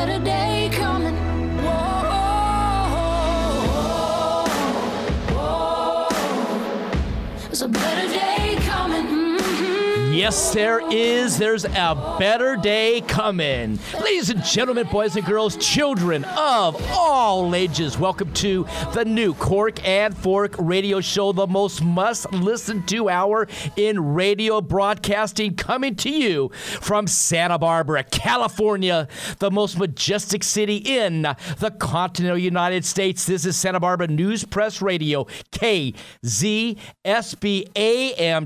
better day Yes, there is. There's a better day coming. Ladies and gentlemen, boys and girls, children of all ages, welcome to the new Cork and Fork radio show, the most must listen to hour in radio broadcasting, coming to you from Santa Barbara, California, the most majestic city in the continental United States. This is Santa Barbara News Press Radio, KZSBAM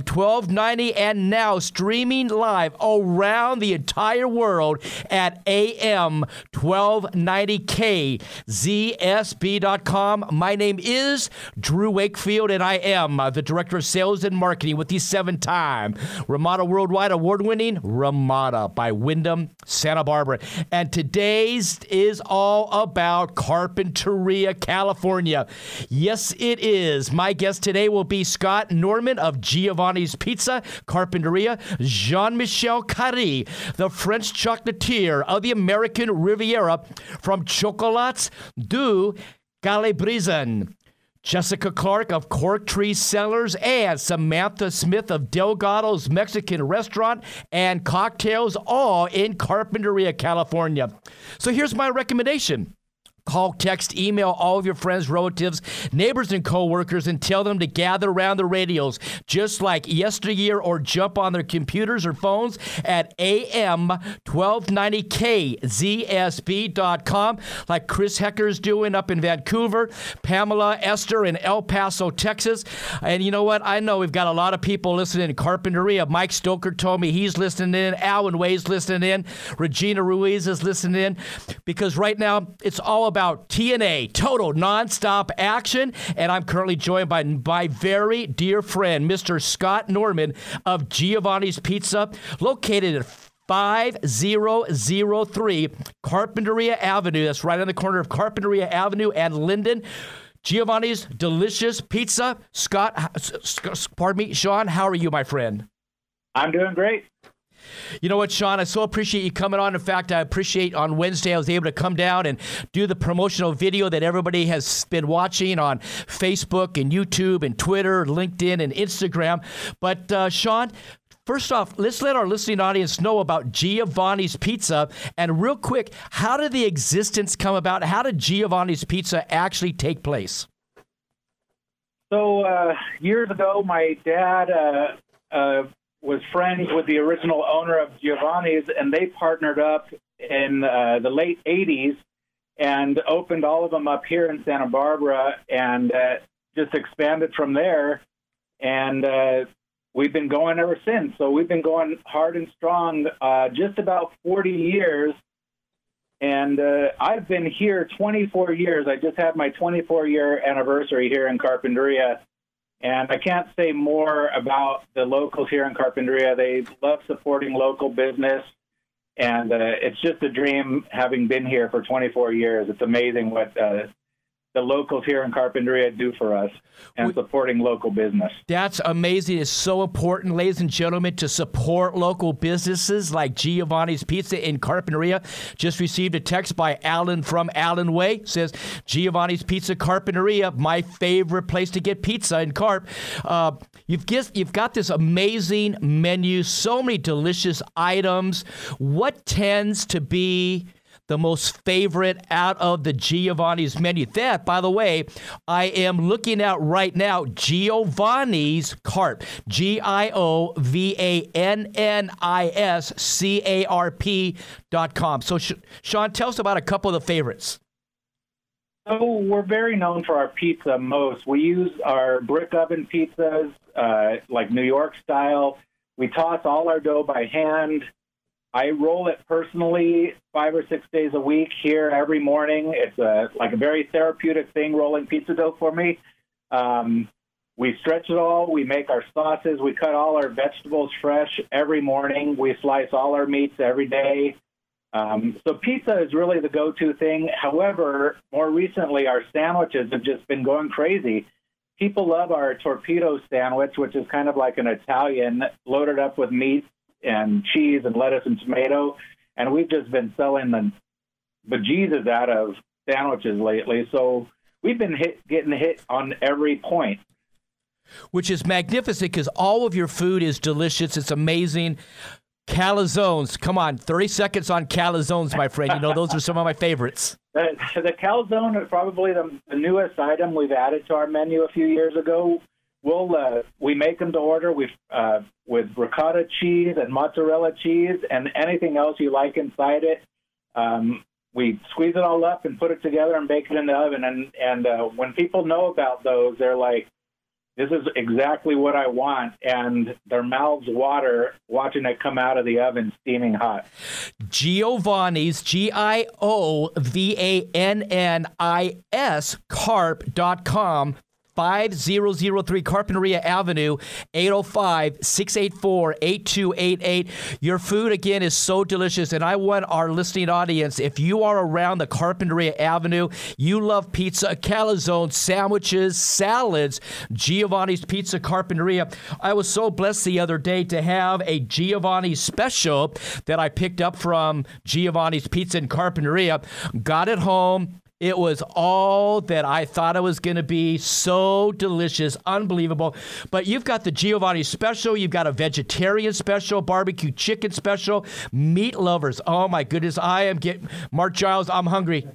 1290, and now streaming live around the entire world at AM 1290K, ZSB.com. My name is Drew Wakefield, and I am uh, the Director of Sales and Marketing with the seven time Ramada Worldwide Award winning Ramada by Wyndham, Santa Barbara. And today's is all about Carpinteria, California. Yes, it is. My guest today will be Scott Norman of Giovanni's Pizza, Carpinteria, Jean Michel Carré, the French chocolatier of the American Riviera, from Chocolats du CaliBressan. Jessica Clark of Cork Tree Cellars and Samantha Smith of Delgado's Mexican Restaurant and Cocktails, all in Carpinteria, California. So here's my recommendation. Call, text, email all of your friends, relatives, neighbors, and coworkers and tell them to gather around the radios just like yesteryear or jump on their computers or phones at AM 1290KZSB.com like Chris Hecker's doing up in Vancouver, Pamela Esther in El Paso, Texas. And you know what? I know we've got a lot of people listening in Carpinteria. Mike Stoker told me he's listening in. Alan Way's listening in. Regina Ruiz is listening in because right now it's all about TNA, total nonstop action. And I'm currently joined by my very dear friend, Mr. Scott Norman of Giovanni's Pizza, located at 5003 Carpinteria Avenue. That's right on the corner of Carpinteria Avenue and Linden. Giovanni's delicious pizza. Scott, pardon me, Sean, how are you, my friend? I'm doing great. You know what, Sean? I so appreciate you coming on. In fact, I appreciate on Wednesday I was able to come down and do the promotional video that everybody has been watching on Facebook and YouTube and Twitter, LinkedIn, and Instagram. But, uh, Sean, First off, let's let our listening audience know about Giovanni's Pizza. And real quick, how did the existence come about? How did Giovanni's Pizza actually take place? So, uh, years ago, my dad uh, uh, was friends with the original owner of Giovanni's, and they partnered up in uh, the late 80s and opened all of them up here in Santa Barbara and uh, just expanded from there. And uh, we've been going ever since. So we've been going hard and strong uh, just about 40 years. And uh, I've been here 24 years. I just had my 24 year anniversary here in Carpinteria. And I can't say more about the locals here in Carpinteria. They love supporting local business. And uh, it's just a dream having been here for 24 years. It's amazing what uh, the locals here in Carpinteria do for us and supporting local business. That's amazing. It's so important, ladies and gentlemen, to support local businesses like Giovanni's Pizza in Carpinteria. Just received a text by Alan from Alan Way. Says Giovanni's Pizza Carpinteria, my favorite place to get pizza in Carp. Uh, you've you've got this amazing menu, so many delicious items. What tends to be the most favorite out of the Giovanni's menu. That, by the way, I am looking at right now Giovanni's Carp. G I O V A N N I S C A R P dot com. So, Sean, tell us about a couple of the favorites. So we're very known for our pizza most. We use our brick oven pizzas, uh, like New York style. We toss all our dough by hand. I roll it personally five or six days a week here every morning. It's a like a very therapeutic thing rolling pizza dough for me. Um, we stretch it all. We make our sauces. We cut all our vegetables fresh every morning. We slice all our meats every day. Um, so pizza is really the go-to thing. However, more recently, our sandwiches have just been going crazy. People love our torpedo sandwich, which is kind of like an Italian, loaded up with meat and cheese and lettuce and tomato. And we've just been selling the bejesus out of sandwiches lately. So we've been hit, getting hit on every point. which is magnificent because all of your food is delicious. It's amazing. Calzones, come on, 30 seconds on calzones, my friend. You know, those are some of my favorites. The, the calzone is probably the, the newest item we've added to our menu a few years ago. We'll uh, we make them to order with uh, with ricotta cheese and mozzarella cheese and anything else you like inside it. Um, we squeeze it all up and put it together and bake it in the oven. And and uh, when people know about those, they're like, "This is exactly what I want," and their mouths water watching it come out of the oven steaming hot. Giovanni's, G I O V A N N I S, carp.com. 5003 Carpinteria Avenue, 805 684 8288. Your food, again, is so delicious. And I want our listening audience, if you are around the Carpinteria Avenue, you love pizza, calzone, sandwiches, salads, Giovanni's Pizza Carpinteria. I was so blessed the other day to have a Giovanni's special that I picked up from Giovanni's Pizza and Carpinteria. Got it home. It was all that I thought it was going to be. So delicious, unbelievable. But you've got the Giovanni special, you've got a vegetarian special, barbecue chicken special, meat lovers. Oh my goodness, I am getting Mark Giles. I'm hungry.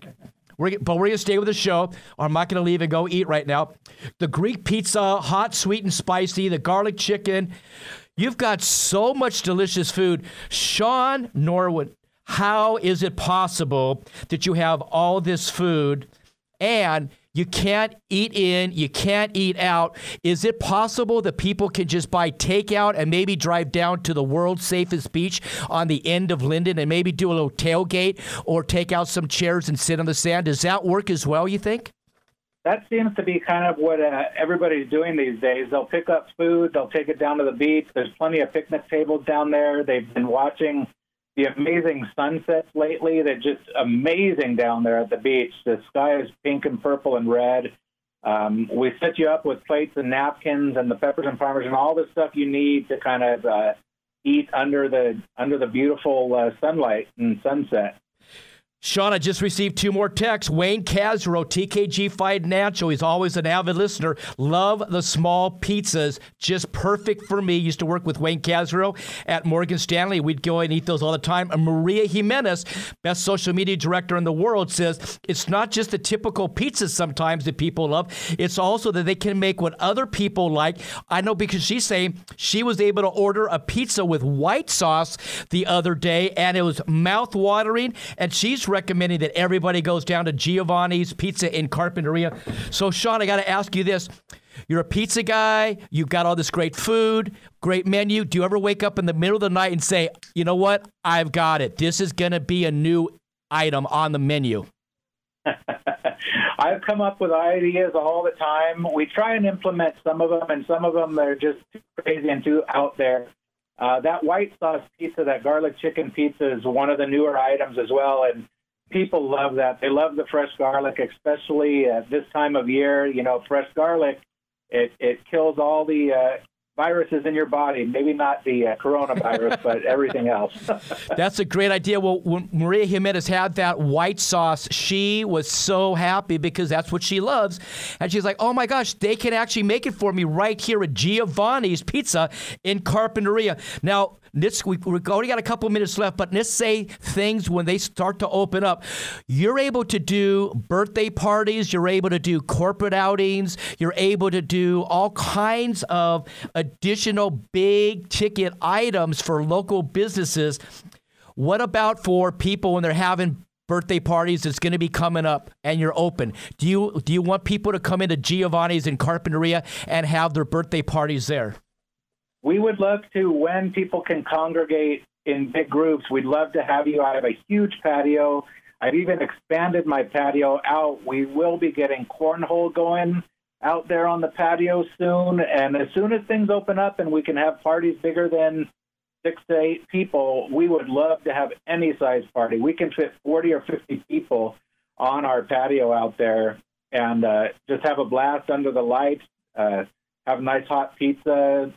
We're, but we're going to stay with the show. I'm not going to leave and go eat right now. The Greek pizza, hot, sweet, and spicy, the garlic chicken. You've got so much delicious food. Sean Norwood, how is it possible that you have all this food and you can't eat in, you can't eat out? Is it possible that people can just buy takeout and maybe drive down to the world's safest beach on the end of Linden and maybe do a little tailgate or take out some chairs and sit on the sand? Does that work as well, you think? that seems to be kind of what uh, everybody's doing these days. They'll pick up food, they'll take it down to the beach. There's plenty of picnic tables down there. They've been watching the amazing sunsets lately. They're just amazing down there at the beach. The sky is pink and purple and red. Um, we set you up with plates and napkins and the peppers and parmesan, and all the stuff you need to kind of uh, eat under the under the beautiful uh, sunlight and sunset. Sean, I just received two more texts. Wayne Casro, TKG Financial. He's always an avid listener. Love the small pizzas. Just perfect for me. Used to work with Wayne Casro at Morgan Stanley. We'd go and eat those all the time. And Maria Jimenez, best social media director in the world, says it's not just the typical pizzas sometimes that people love. It's also that they can make what other people like. I know because she's saying she was able to order a pizza with white sauce the other day, and it was mouth watering. And she's recommending that everybody goes down to Giovanni's Pizza in Carpinteria. So, Sean, I got to ask you this. You're a pizza guy. You've got all this great food, great menu. Do you ever wake up in the middle of the night and say, you know what? I've got it. This is going to be a new item on the menu? I've come up with ideas all the time. We try and implement some of them, and some of them are just too crazy and too out there. Uh, that white sauce pizza, that garlic chicken pizza, is one of the newer items as well, and people love that. They love the fresh garlic, especially at this time of year. You know, fresh garlic it it kills all the uh, viruses in your body. Maybe not the uh, coronavirus, but everything else. That's a great idea. Well, when Maria Jimenez had that white sauce, she was so happy because that's what she loves. And she's like, oh my gosh, they can actually make it for me right here at Giovanni's Pizza in Carpinteria. Now, we, we've only got a couple minutes left, but let's say things when they start to open up, you're able to do birthday parties, you're able to do corporate outings, you're able to do all kinds of additional big ticket items for local businesses. What about for people when they're having birthday parties that's going to be coming up and you're open? Do you do you want people to come into Giovanni's in Carpinteria and have their birthday parties there? We would love to when people can congregate in big groups. We'd love to have you. I have a huge patio. I've even expanded my patio out. We will be getting cornhole going out there on the patio soon. And as soon as things open up and we can have parties bigger than six to eight people, we would love to have any size party. We can fit 40 or 50 people on our patio out there and uh, just have a blast under the lights, uh, have nice hot pizza,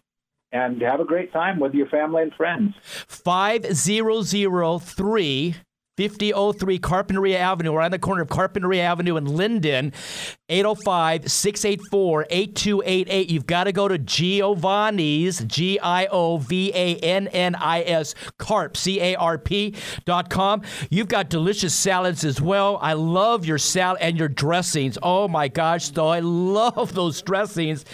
and have a great time with your family and friends. 5003 5003 Carpinteria Avenue, right on the corner of Carpinteria Avenue and Linden. 805 684 8288. You've got to go to Giovanni's, G I O V A N N I S, Carp, C A R P dot com. You've got delicious salads as well. I love your salad and your dressings. Oh my gosh, though. I love those dressings.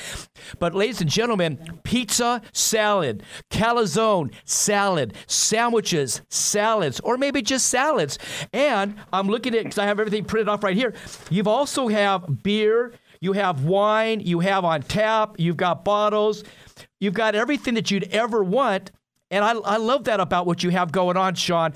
But, ladies and gentlemen, pizza, salad, calzone, salad, sandwiches, salads, or maybe just salads. And I'm looking at, because I have everything printed off right here. You've also have beer, you have wine, you have on tap, you've got bottles, you've got everything that you'd ever want. And I, I love that about what you have going on, Sean.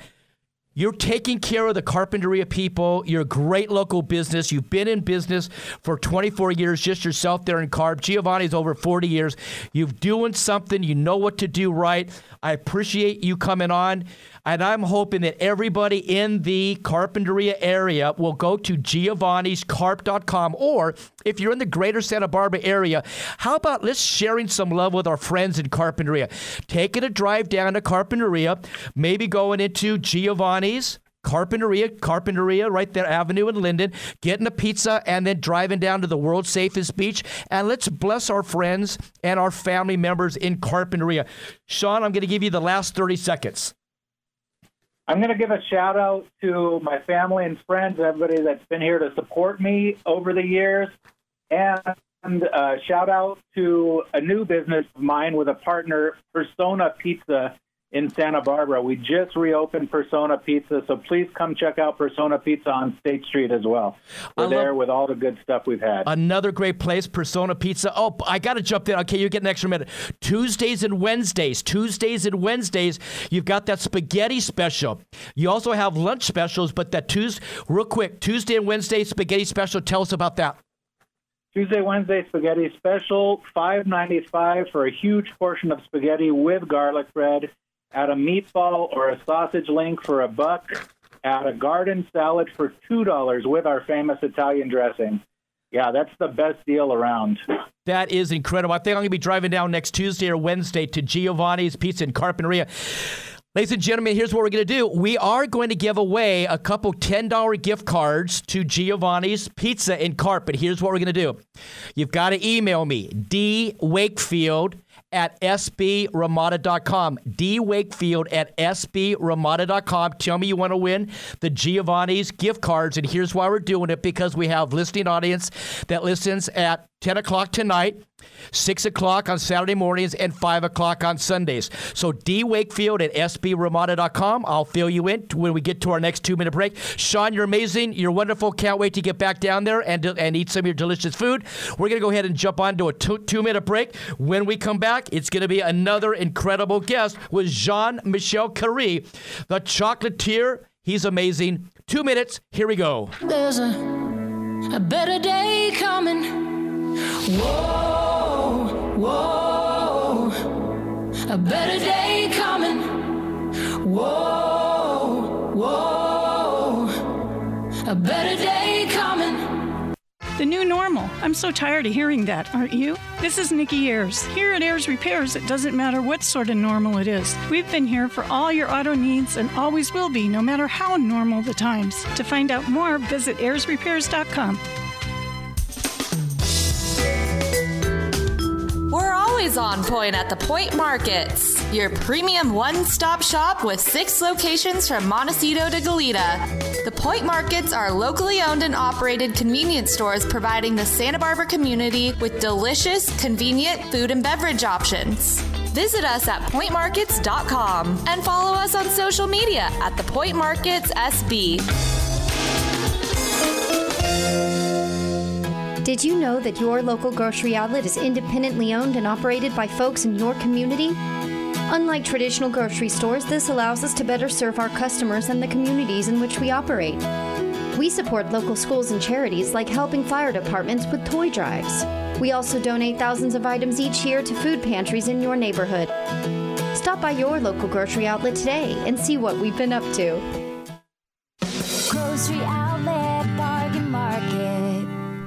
You're taking care of the Carpinteria people. You're a great local business. You've been in business for 24 years, just yourself there in Carp. Giovanni's over 40 years. You're doing something. You know what to do right. I appreciate you coming on. And I'm hoping that everybody in the Carpinteria area will go to giovanniscarp.com. Or if you're in the greater Santa Barbara area, how about let's sharing some love with our friends in Carpinteria? Taking a drive down to Carpinteria, maybe going into Giovanni's. Carpinteria, Carpinteria, right there, Avenue in Linden, getting a pizza and then driving down to the world's safest beach. And let's bless our friends and our family members in Carpinteria. Sean, I'm going to give you the last 30 seconds. I'm going to give a shout out to my family and friends, everybody that's been here to support me over the years, and uh, shout out to a new business of mine with a partner, Persona Pizza in Santa Barbara. We just reopened Persona Pizza, so please come check out Persona Pizza on State Street as well. We're there with all the good stuff we've had. Another great place, Persona Pizza. Oh, I got to jump in. Okay, you get an extra minute. Tuesdays and Wednesdays. Tuesdays and Wednesdays, you've got that spaghetti special. You also have lunch specials, but that Tuesday, real quick, Tuesday and Wednesday spaghetti special. Tell us about that. Tuesday, Wednesday spaghetti special, five ninety five for a huge portion of spaghetti with garlic bread. Add a meatball or a sausage link for a buck. Add a garden salad for two dollars with our famous Italian dressing. Yeah, that's the best deal around. That is incredible. I think I'm going to be driving down next Tuesday or Wednesday to Giovanni's Pizza and Carpinteria. Ladies and gentlemen, here's what we're going to do. We are going to give away a couple $10 gift cards to Giovanni's Pizza Carp. But here's what we're going to do. You've got to email me, D Wakefield at sbramada.com. D Wakefield at sbramada.com. Tell me you want to win the Giovanni's gift cards. And here's why we're doing it because we have listening audience that listens at 10 o'clock tonight, 6 o'clock on Saturday mornings, and 5 o'clock on Sundays. So D Wakefield at sbramada.com. I'll fill you in when we get to our next two minute break. Sean, you're amazing. You're wonderful. Can't wait to get back down there and, and eat some of your delicious food. We're going to go ahead and jump on to a two, two minute break. When we come back, it's going to be another incredible guest with Jean Michel Carré, the chocolatier. He's amazing. Two minutes. Here we go. There's a, a better day coming. A better day coming. The new normal. I'm so tired of hearing that, aren't you? This is Nikki Ayers. Here at Ayers Repairs, it doesn't matter what sort of normal it is. We've been here for all your auto needs and always will be, no matter how normal the times. To find out more, visit AyersRepairs.com. always on point at the Point Markets, your premium one stop shop with six locations from Montecito to Goleta. The Point Markets are locally owned and operated convenience stores providing the Santa Barbara community with delicious, convenient food and beverage options. Visit us at pointmarkets.com and follow us on social media at the Point Markets SB. Did you know that your local grocery outlet is independently owned and operated by folks in your community? Unlike traditional grocery stores, this allows us to better serve our customers and the communities in which we operate. We support local schools and charities like helping fire departments with toy drives. We also donate thousands of items each year to food pantries in your neighborhood. Stop by your local grocery outlet today and see what we've been up to.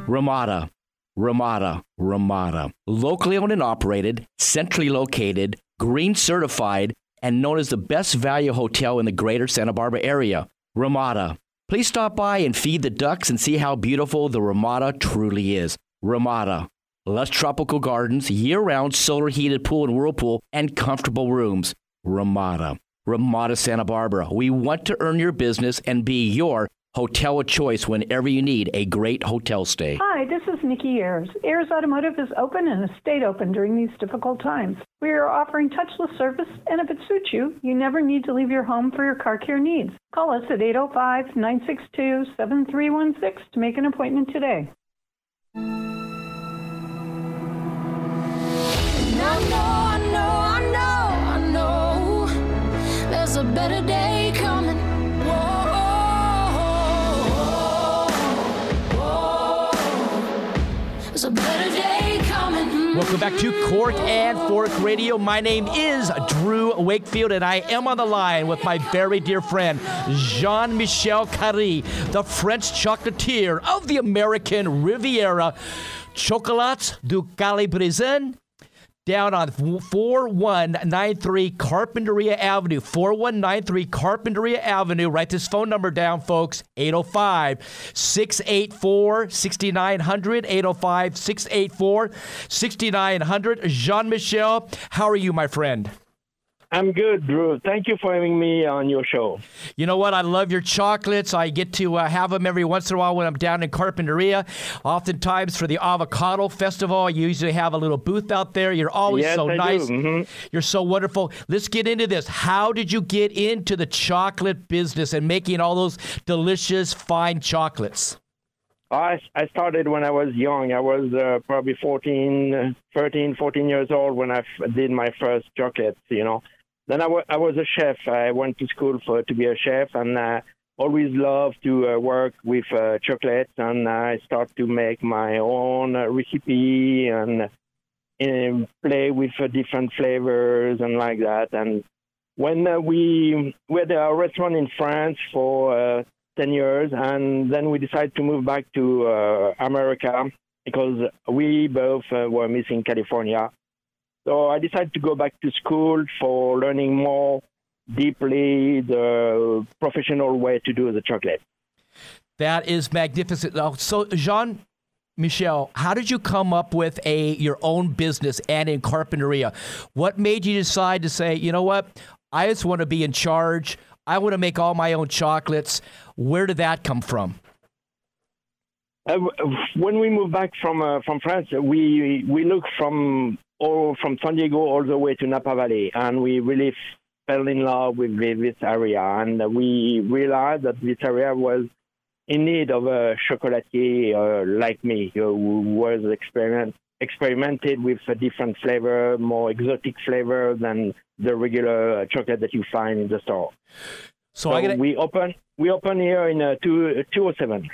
Ramada, Ramada, Ramada. Locally owned and operated, centrally located, green certified, and known as the best value hotel in the greater Santa Barbara area. Ramada. Please stop by and feed the ducks and see how beautiful the Ramada truly is. Ramada. Lush tropical gardens, year round solar heated pool and whirlpool, and comfortable rooms. Ramada. Ramada Santa Barbara. We want to earn your business and be your hotel of choice whenever you need a great hotel stay. Hi, this is Nikki Ayers. Ayers Automotive is open and has stayed open during these difficult times. We are offering touchless service, and if it suits you, you never need to leave your home for your car care needs. Call us at 805 962 7316 to make an appointment today. I know, I know, I know, I know. There's a better day coming. There's a better day coming. Welcome back to Cork and Fork Radio. My name is Drew Wakefield, and I am on the line with my very dear friend, Jean Michel Carré, the French chocolatier of the American Riviera. Chocolats du CaliBressan down on 4193 Carpinteria Avenue. 4193 Carpinteria Avenue. Write this phone number down, folks 805 684 6900. 805 684 6900. Jean Michel, how are you, my friend? I'm good, Drew. Thank you for having me on your show. You know what? I love your chocolates. I get to uh, have them every once in a while when I'm down in Carpinteria. Oftentimes for the Avocado Festival, you usually have a little booth out there. You're always Yes, so I nice. Mhm. You're so wonderful. Let's get into this. How did you get into the chocolate business and making all those delicious, fine chocolates? I, I started when I was young. I was uh, probably 14, uh, 13, 14 years old when I f- did my first chocolates, you know. Then I wa- I was a chef. I went to school for to be a chef and uh, always loved to uh, work with uh, chocolates. And I start to make my own uh, recipe and um, play with different flavors and like that. And when uh, we we had a restaurant in France for uh, 10 years, and then we decided to move back to uh, America because we both were missing California. So I decided to go back to school for learning more deeply the professional way to do the chocolate. That is magnificent. So, Jean Michel, how did you come up with a your own business and in Carpinteria? What made you decide to say, you know what, I just want to be in charge. I want to make all my own chocolates. Where did that come from? Uh, when we moved back from uh, from France, we we looked from all from San Diego all the way to Napa Valley, and we really fell in love with this area. And we realized that this area was in need of a chocolatier uh, like me, who was experiment experimented with a different flavor, more exotic flavor than the regular chocolate that you find in the store. So, I gotta, we open we open here in uh, two two oh seven.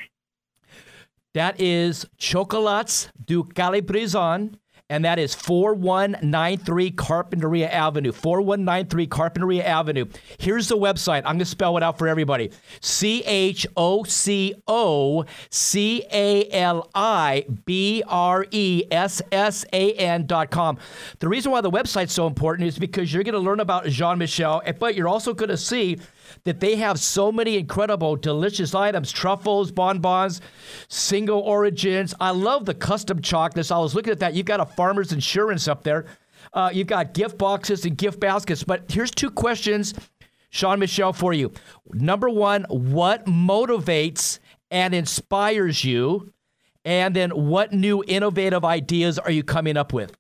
that is Chocolats du CaliBressan, and that is 4193 Carpinteria Avenue. 4193 Carpinteria Avenue. Here's the website. I'm going to spell it out for everybody C H O C O C A L I B R E S S A N dot com. The reason why the website's so important is because you're going to learn about Jean Michel, but you're also going to see that they have so many incredible, delicious items truffles, bonbons, single origins. I love the custom chocolates. I was looking at that. You've got a farmer's insurance up there. Uh, you've got gift boxes and gift baskets. But here's two questions, Jean Michel, for you. Number one, what motivates and inspires you? And then what new innovative ideas are you coming up with?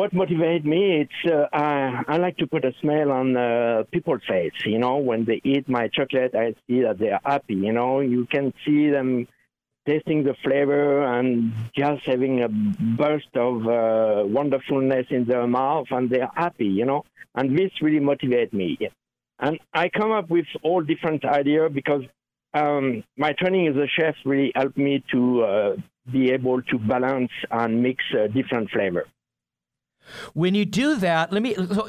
What motivates me? It's uh, I, I like to put a smile on uh, people's face. You know, when they eat my chocolate, I see that they are happy. You know, you can see them tasting the flavor and just having a burst of uh, wonderfulness in their mouth, and they are happy. You know, and this really motivates me. And I come up with all different ideas because um, my training as a chef really helped me to uh, be able to balance and mix uh, different flavor. When you do that, let me. So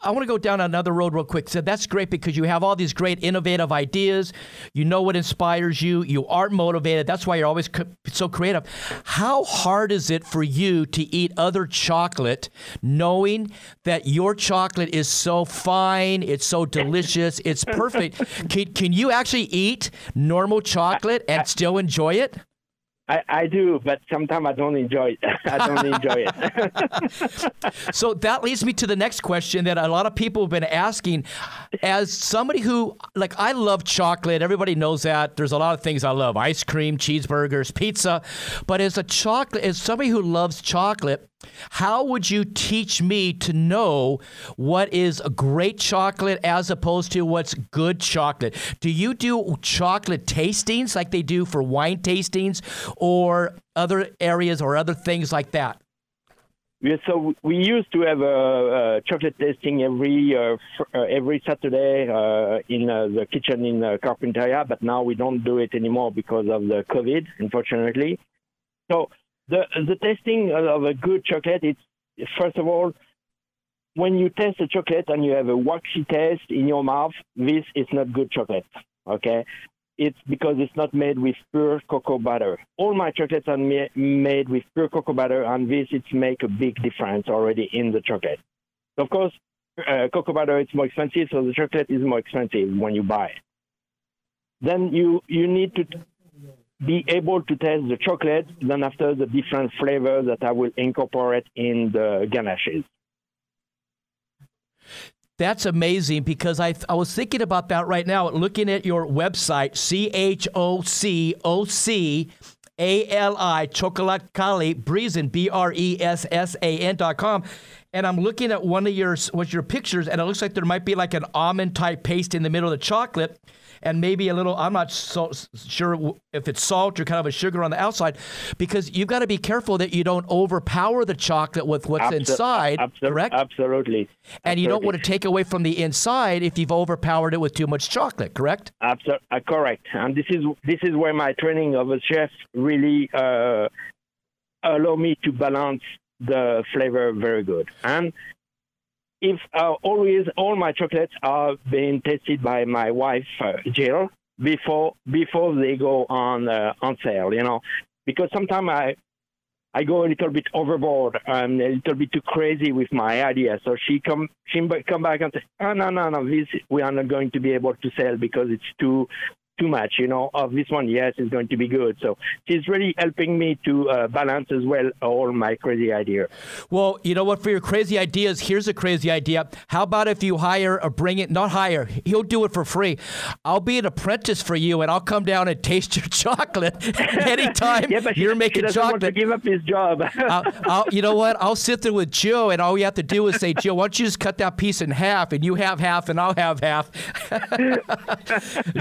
I want to go down another road real quick. So that's great because you have all these great innovative ideas. You know what inspires you. You are motivated. That's why you're always co- so creative. How hard is it for you to eat other chocolate, knowing that your chocolate is so fine, it's so delicious, it's perfect? can, can you actually eat normal chocolate and still enjoy it? I, I do, but sometimes I don't enjoy it. I don't enjoy it. so that leads me to the next question that a lot of people have been asking. As somebody who, like, I love chocolate, everybody knows that. There's a lot of things I love ice cream, cheeseburgers, pizza. But as a chocolate, as somebody who loves chocolate, how would you teach me to know what is a great chocolate as opposed to what's good chocolate? Do you do chocolate tastings like they do for wine tastings or other areas or other things like that? Yeah, so we used to have a, a chocolate tasting every uh, fr- uh, every Saturday uh, in uh, the kitchen in uh, Carpinteria, but now we don't do it anymore because of the COVID, unfortunately. So the the tasting of a good chocolate, it's first of all, when you taste a chocolate and you have a waxy taste in your mouth, this is not good chocolate. Okay, it's because it's not made with pure cocoa butter. All my chocolates are ma- made with pure cocoa butter, and this it's make a big difference already in the chocolate. Of course, uh, cocoa butter is more expensive, so the chocolate is more expensive when you buy it. Then you you need to be able to taste the chocolate, then after the different flavors that I will incorporate in the ganaches. That's amazing because I, I was thinking about that right now, looking at your website, C H O C O C A L I, Chocolate Cali, Bressan, B R E S S A N dot com. And I'm looking at one of your, what's your pictures, and it looks like there might be like an almond type paste in the middle of the chocolate and maybe a little i'm not so sure if it's salt or kind of a sugar on the outside because you've got to be careful that you don't overpower the chocolate with what's Abso- inside abso- correct Absolutely. and you don't want to take away from the inside if you've overpowered it with too much chocolate correct Abso- uh, correct. And this is this is where my training of a chef really uh, allow me to balance the flavor very good. And if uh, always all my chocolates are being tested by my wife uh, Jill before before they go on uh, on sale, you know, because sometimes I I go a little bit overboard and a little bit too crazy with my idea. So she come she come back and say, "Oh no no no, this we are not going to be able to sell because it's too too much." You know, of this one, yes, it's going to be good. So she's really helping me to uh, balance as well all my crazy ideas. well you know what for your crazy ideas here's a crazy idea how about if you hire or bring it not hire he'll do it for free i'll be an apprentice for you and i'll come down and taste your chocolate anytime Yeah, but you're she making doesn't want to chocolate give up his job. I'll, I'll, you know what? I'll sit there with Joe, and all you have to do is say, Joe, why don't you just cut that piece in half, and you have half, and I'll have half.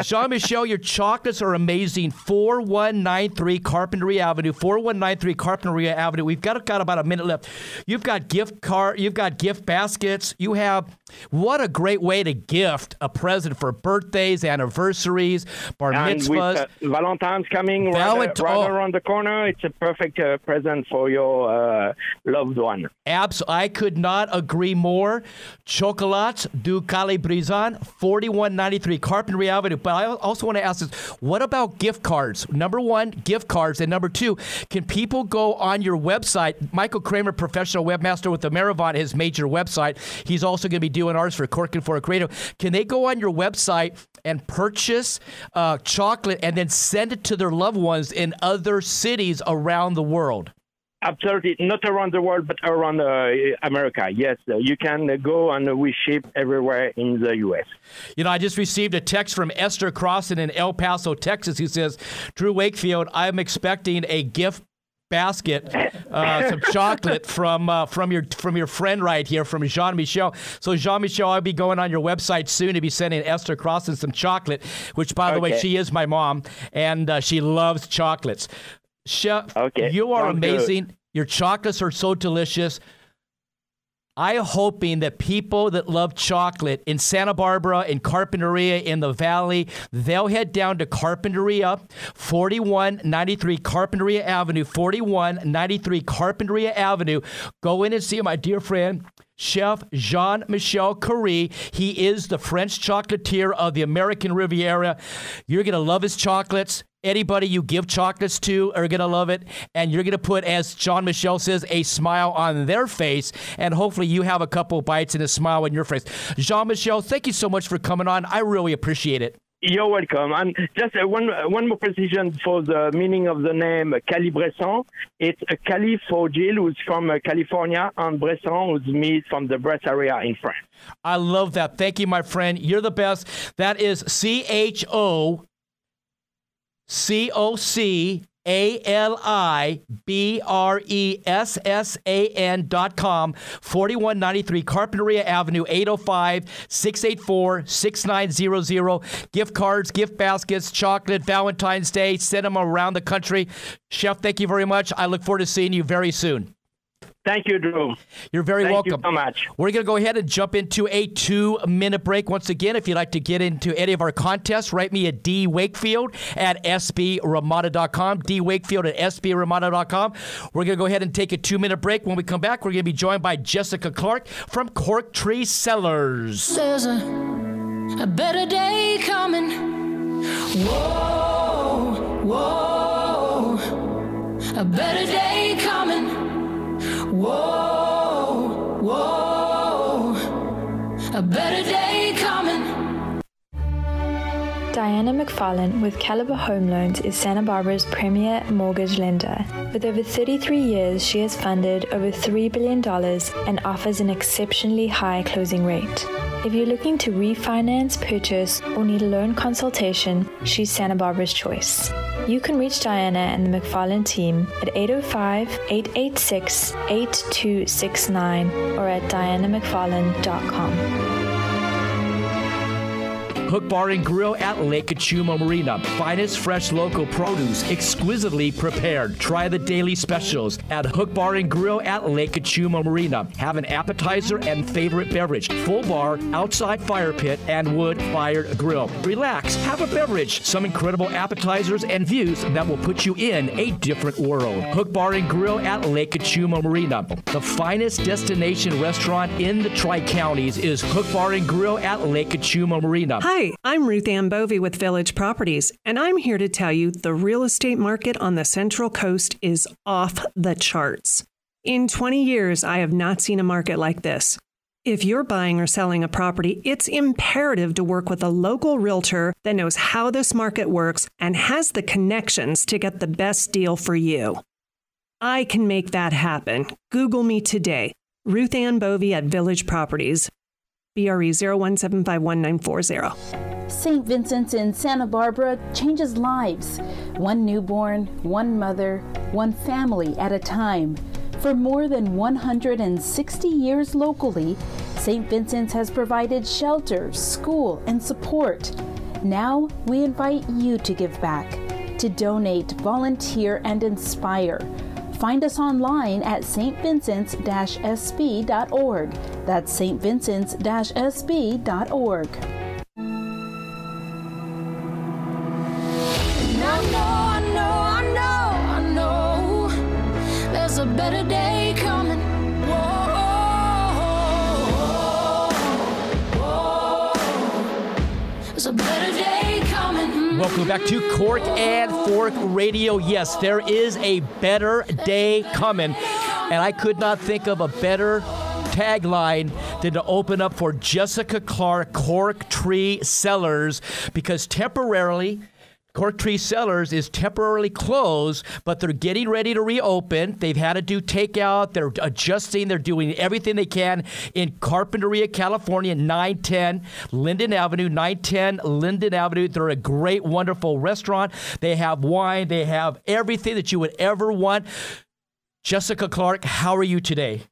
Jean Michel, your chocolates are amazing. 4193 Carpinteria Avenue, 4193 Carpinteria Avenue. We've got, got about a minute left. You've got gift card, you've got gift baskets. You have what a great way to gift a present for birthdays, anniversaries, bar and with mitzvahs. uh, Valentine's coming right, Valent- uh, right oh. around the corner, it's a perfect uh, present for your uh, loved one. Abs- I could not agree more. Chocolates du CaliBressan, 4193 Carpinteria Avenue. But I also want to ask this what about gift cards? Number one, gift cards. And number two, can people go on your website? Michael Kramer, professional webmaster with Amerivant, his major website. He's also going to be doing ours for Corkin for a Creative. Can they go on your website and purchase uh, chocolate and then send it to their loved ones in other cities around the world? Absolutely, not around the world, but around uh, America. Yes, uh, you can uh, go and uh, we ship everywhere in the U.S. You know, I just received a text from Esther Crossan in El Paso, Texas, who says, Drew Wakefield, I'm expecting a gift basket, uh, some chocolate from uh, from your from your friend right here, from Jean Michel. So Jean Michel, I'll be going on your website soon to be sending Esther Crossan some chocolate, which by the way, she is my mom and uh, she loves chocolates. Chef, Okay, you are sounds good. amazing. Your chocolates are so delicious. I'm hoping that people that love chocolate in Santa Barbara, in Carpinteria, in the Valley, they'll head down to Carpinteria, 4193 Carpinteria Avenue, 4193 Carpinteria Avenue. Go in and see my dear friend. Chef Jean Michel Carré. He is the French chocolatier of the American Riviera. You're going to love his chocolates. Anybody you give chocolates to are going to love it. And you're going to put, as Jean Michel says, a smile on their face. And hopefully you have a couple bites and a smile on your face. Jean Michel, thank you so much for coming on. I really appreciate it. You're welcome. And just uh, one one more precision for the meaning of the name uh, CaliBressan. It's a Cali for Jill, who's from uh, California, and Bressan, who's me from the Brest area in France. I love that. Thank you, my friend. You're the best. That is C H O C O C A L I B R E S S A N dot com, 4193 Carpinteria Avenue, 805 684 6900. Gift cards, gift baskets, chocolate, Valentine's Day, send them around the country. Chef, thank you very much. I look forward to seeing you very soon. Thank you, Drew. You're very Thank welcome. you so much. We're going to go ahead and jump into a two minute break. Once again, if you'd like to get into any of our contests, write me at D Wakefield at SBRamada.com. D Wakefield at SBRamada.com. We're going to go ahead and take a two minute break. When we come back, we're going to be joined by Jessica Clark from Cork Tree Cellars. There's a, a better day coming. Whoa, whoa. A better day coming. Whoa, whoa. A better day coming. Diana McFarlane with Caliber Home Loans is Santa Barbara's premier mortgage lender. With over 33 years, she has funded over $3 billion and offers an exceptionally high closing rate. If you're looking to refinance, purchase, or need a loan consultation, she's Santa Barbara's choice. You can reach Diana and the McFarlane team at 805 886 8269 or at dianamcfarlane.com. Hook Bar and Grill at Lake Cachuma Marina. Finest fresh local produce, exquisitely prepared. Try the daily specials at Hook Bar and Grill at Lake Cachuma Marina. Have an appetizer and favorite beverage. Full bar, outside fire pit, and wood fired grill. Relax, have a beverage, some incredible appetizers and views that will put you in a different world. Hook Bar and Grill at Lake Cachuma Marina. The finest destination restaurant in the Tri Counties is Hook Bar and Grill at Lake Cachuma Marina. Hi, I'm Ruth Ann Bovey with Village Properties, and I'm here to tell you the real estate market on the Central Coast is off the charts. In 20 years, I have not seen a market like this. If you're buying or selling a property, it's imperative to work with a local realtor that knows how this market works and has the connections to get the best deal for you. I can make that happen. Google me today. Ruth Ann Bovey at Village Properties. BRE 017511940. St. Vincent's in Santa Barbara changes lives. One newborn, one mother, one family at a time. For more than 160 years locally, St. Vincent's has provided shelter, school, and support. Now we invite you to give back, to donate, volunteer, and inspire. Find us online at stvincents-sb.org. That's stvincents-sb.org. And I know, I know, I know, I know there's a better day coming. Whoa, whoa, there's a better day. Welcome back to Cork and Fork Radio. Yes, there is a better day coming, and I could not think of a better tagline than to open up for Jessica Clark Cork Tree Cellars because temporarily. Cork Tree Cellars is temporarily closed, but they're getting ready to reopen. They've had to do takeout. They're adjusting. They're doing everything they can in Carpinteria, California, 910 Linden Avenue, 910 Linden Avenue. They're a great, wonderful restaurant. They have wine. They have everything that you would ever want. Jessica Clark, how are you today?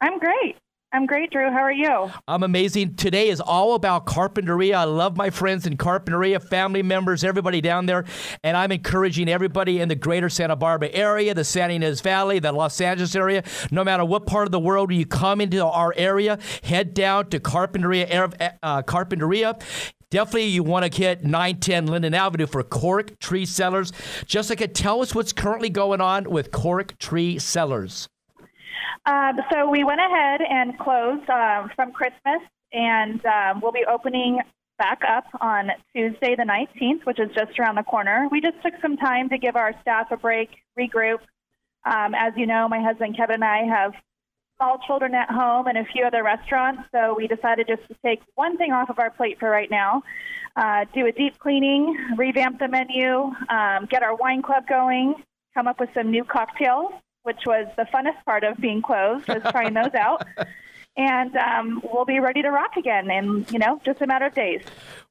I'm great. I'm great, Drew. How are you? I'm amazing. Today is all about Carpinteria. I love my friends in Carpinteria, family members, everybody down there. And I'm encouraging everybody in the greater Santa Barbara area, the San Ynez Valley, the Los Angeles area, no matter what part of the world you come into our area, head down to Carpinteria. Uh, Carpinteria. Definitely, you want to hit 910 Linden Avenue for Cork Tree Cellars. Jessica, tell us what's currently going on with Cork Tree Cellars. Um, so we went ahead and closed um, from Christmas, and um, we'll be opening back up on Tuesday the 19th, which is just around the corner. We just took some time to give our staff a break, regroup. Um, as you know, my husband Kevin and I have small children at home and a few other restaurants, so we decided just to take one thing off of our plate for right now. Uh, do a deep cleaning, revamp the menu, um, get our wine club going, come up with some new cocktails, which was the funnest part of being closed, was trying those out. And um, we'll be ready to rock again in, you know, just a matter of days.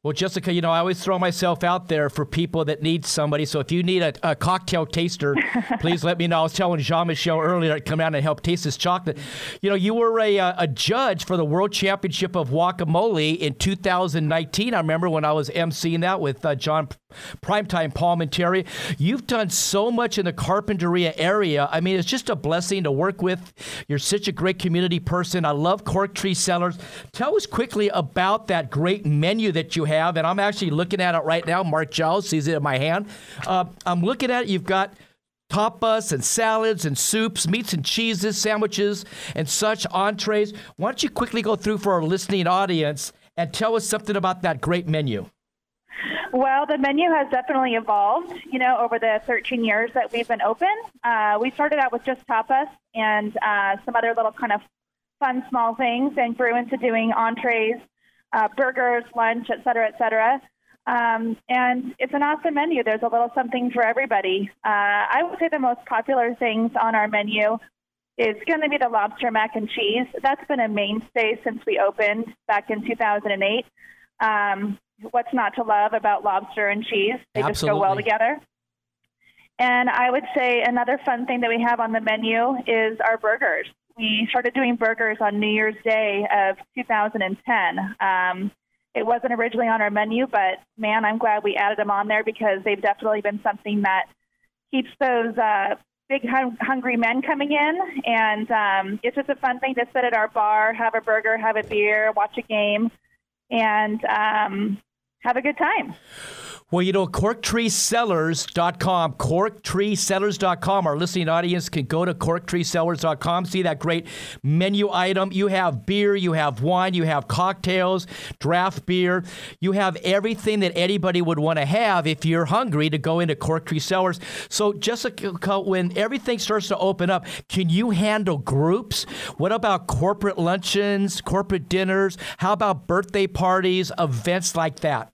Well, Jessica, you know, I always throw myself out there for people that need somebody. So if you need a, a cocktail taster, please let me know. I was telling Jean Michel earlier to come out and help taste this chocolate. You know, you were a, uh, a judge for the World Championship of Guacamole in 2019. I remember when I was emceeing that with uh, John Primetime Palmentieri. You've done so much in the Carpinteria area. I mean, it's just a blessing to work with. You're such a great community person. I love Cork Tree Cellars. Tell us quickly about that great menu that you have. And I'm actually looking at it right now. Mark Giles sees it in my hand. Uh, I'm looking at it. You've got tapas and salads and soups, meats and cheeses, sandwiches, and such entrees. Why don't you quickly go through for our listening audience and tell us something about that great menu? Well, the menu has definitely evolved, you know, over the 13 years that we've been open. Uh, we started out with just tapas and uh, some other little kind of fun small things and grew into doing entrees, uh, burgers, lunch, et cetera, et cetera. Um, and it's an awesome menu. There's a little something for everybody. Uh, I would say the most popular things on our menu is going to be the lobster mac and cheese. That's been a mainstay since we opened back in 2008. Um, what's not to love about lobster and cheese? They Absolutely. just go well together. And I would say another fun thing that we have on the menu is our burgers. We started doing burgers on New Year's Day of 2010. Um, it wasn't originally on our menu, but man, I'm glad we added them on there because they've definitely been something that keeps those uh, big hung- hungry men coming in. And um, it's just a fun thing to sit at our bar, have a burger, have a beer, watch a game, and um, have a good time. Well, you know, corktreecellars.com, corktreecellars.com. Our listening audience can go to corktreecellars.com, see that great menu item. You have beer, you have wine, you have cocktails, draft beer. You have everything that anybody would want to have if you're hungry to go into Cork Tree Cellars. So, Jessica, when everything starts to open up, can you handle groups? What about corporate luncheons, corporate dinners? How about birthday parties, events like that?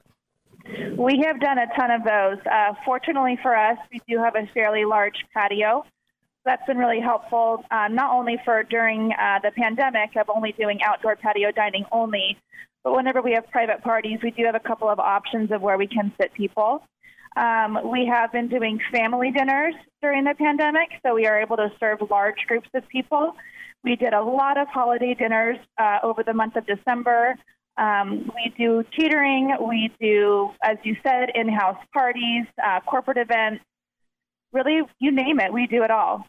We have done a ton of those. Uh, fortunately for us, we do have a fairly large patio. That's been really helpful, uh, not only for during uh, the pandemic of only doing outdoor patio dining only, but whenever we have private parties, we do have a couple of options of where we can sit people. Um, we have been doing family dinners during the pandemic, so we are able to serve large groups of people. We did a lot of holiday dinners uh, over the month of December. Um, we do catering. We do, as you said, in-house parties, uh, corporate events. Really, you name it, we do it all.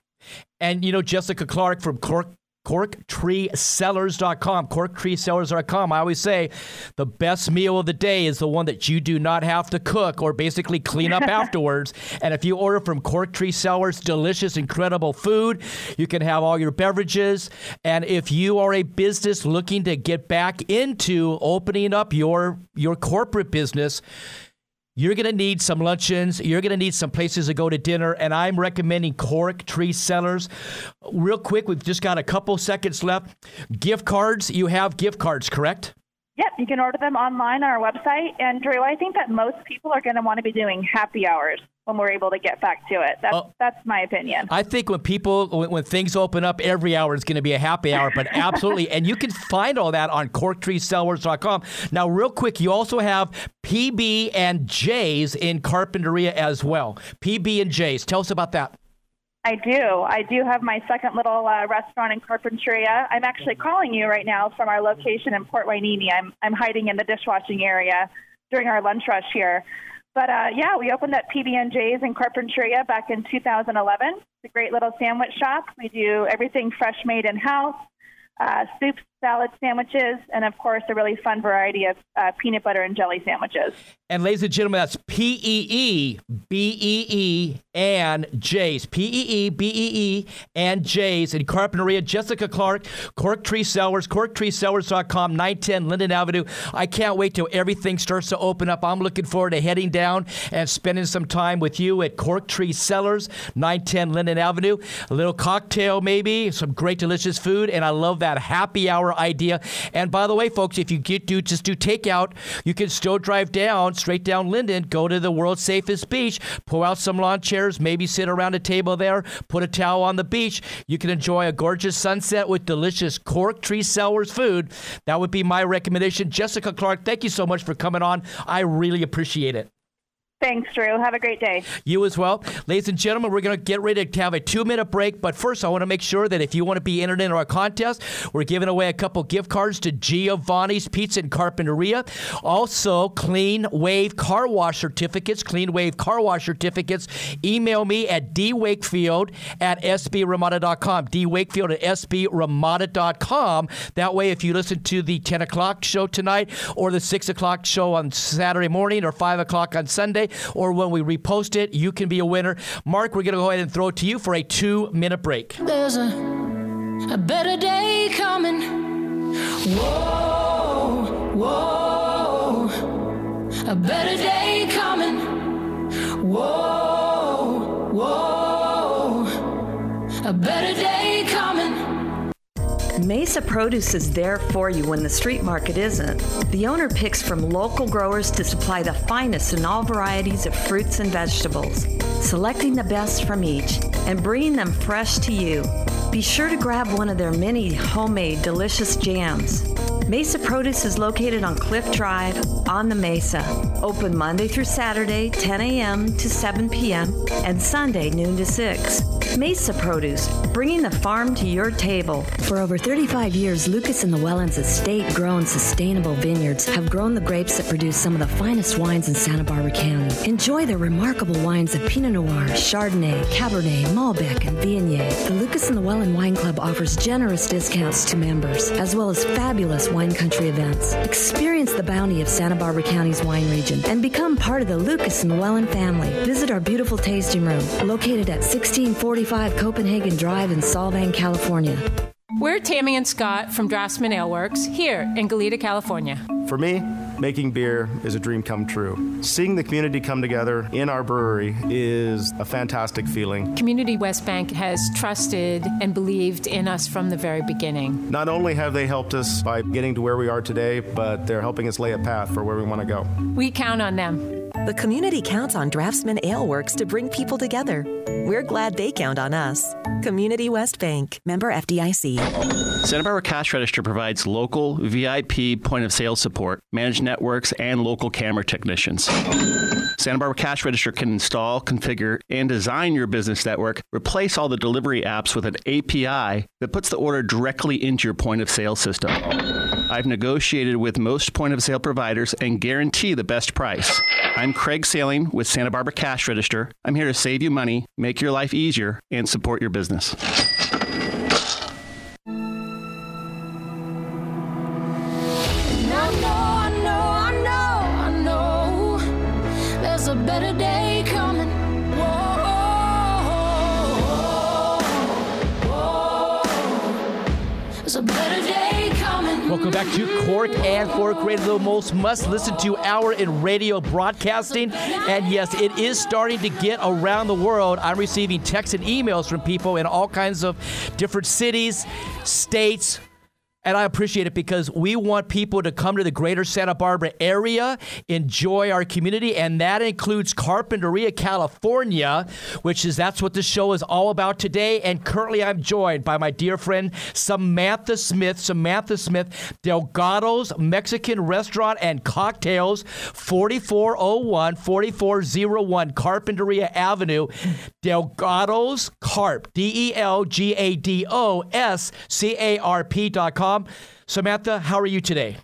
And you know, Jessica Clark from Cork corktreecellars.com corktreecellars.com i always say the best meal of the day is the one that you do not have to cook or basically clean up afterwards. And if you order from cork tree cellars delicious incredible food you can have all your beverages. And if you are a business looking to get back into opening up your your corporate business you're going to need some luncheons. You're going to need some places to go to dinner. And I'm recommending Cork Tree Cellars. Real quick, we've just got a couple seconds left. Gift cards. You have gift cards, correct? Yep, you can order them online on our website. And Drew, I think that most people are going to want to be doing happy hours when we're able to get back to it. That's, that's my opinion. I think when people, when, when things open up, every hour is going to be a happy hour, but absolutely. and you can find all that on corktreecellars.com. Now, real quick, you also have PB and J's in Carpinteria as well. PB and J's. Tell us about that. I do. I do have my second little uh, restaurant in Carpinteria. I'm actually calling you right now from our location in Port Hueneme. I'm I'm hiding in the dishwashing area during our lunch rush here. But uh, yeah, we opened up PB&J's in Carpinteria back in 2011. It's a great little sandwich shop. We do everything fresh made in house, uh, soups, salad sandwiches, and of course a really fun variety of uh, peanut butter and jelly sandwiches. And ladies and gentlemen, that's P E E B E E and J's. P E E B E E and J's in Carpinteria. Jessica Clark, Cork Tree Cellars, corktreecellars.com, 910 Linden Avenue. I can't wait till everything starts to open up. I'm looking forward to heading down and spending some time with you at Cork Tree Cellars, 910 Linden Avenue. A little cocktail, maybe, some great, delicious food. And I love that happy hour idea. And by the way, folks, if you get do just do takeout, you can still drive down straight down Linden, go to the world's safest beach, pull out some lawn chairs, maybe sit around a table there, put a towel on the beach. You can enjoy a gorgeous sunset with delicious Cork Tree Cellars food. That would be my recommendation. Jessica Clark, thank you so much for coming on. I really appreciate it. Thanks, Drew. Have a great day. You as well. Ladies and gentlemen, we're going to get ready to have a two minute break. But first, I want to make sure that if you want to be entered into our contest, we're giving away a couple gift cards to Giovanni's Pizza and Carpinteria. Also, Clean Wave Car Wash certificates. Clean Wave Car Wash certificates. Email me at dwakefield at sbramada.com. dwakefield at sbramada.com. That way, if you listen to the 10 o'clock show tonight or the 6 o'clock show on Saturday morning or 5 o'clock on Sunday, or when we repost it, you can be a winner. Mark, we're going to go ahead and throw it to you for a two minute break. There's a, a better day coming. Whoa, whoa. A better day coming. Whoa, whoa. A better day. Mesa Produce is there for you when the street market isn't. The owner picks from local growers to supply the finest in all varieties of fruits and vegetables, selecting the best from each and bringing them fresh to you. Be sure to grab one of their many homemade delicious jams. Mesa Produce is located on Cliff Drive on the Mesa. Open Monday through Saturday, 10 a.m. to 7 p.m., and Sunday, noon to 6. Mesa Produce, bringing the farm to your table. For over 35 years, Lucas and the Llewellyn's estate grown sustainable vineyards have grown the grapes that produce some of the finest wines in Santa Barbara County. Enjoy the remarkable wines of Pinot Noir, Chardonnay, Cabernet, Malbec, and Viognier. The Lucas and the Llewellyn Wine Club offers generous discounts to members, as well as fabulous wine country events. Experience the bounty of Santa Barbara County's wine region and become part of the Lucas and Llewellyn family. Visit our beautiful tasting room, located at 1645 Copenhagen Drive in Solvang, California. We're Tammy and Scott from Draftsman Ale Works here in Goleta, California. For me, making beer is a dream come true. Seeing the community come together in our brewery is a fantastic feeling. Community West Bank has trusted and believed in us from the very beginning. Not only have they helped us by getting to where we are today, but they're helping us lay a path for where we want to go. We count on them. The community counts on Draftsman Ale Works to bring people together. We're glad they count on us. Community West Bank, member FDIC. Santa Barbara Cash Register provides local VIP point of sale support, managed networks, and local camera technicians. Santa Barbara Cash Register can install, configure, and design your business network, replace all the delivery apps with an API that puts the order directly into your point of sale system. I've negotiated with most point of sale providers and guarantee the best price. I'm Craig Sailing with Santa Barbara Cash Register. I'm here to save you money, make your life easier, and support your business. Welcome back to Cork and Cork Radio, the most must listen to hour in radio broadcasting. And yes, it is starting to get around the world. I'm receiving texts and emails from people in all kinds of different cities, states, And I appreciate it because we want people to come to the greater Santa Barbara area, enjoy our community, and that includes Carpinteria, California, which is that's what the show is all about today. And currently I'm joined by my dear friend Samantha Smith. Samantha Smith, Delgado's Mexican Restaurant and Cocktails, 4401 4401 Carpinteria Avenue. Delgado's Carp, D E L G A D O S C A R P dot com. Samantha, how are you today?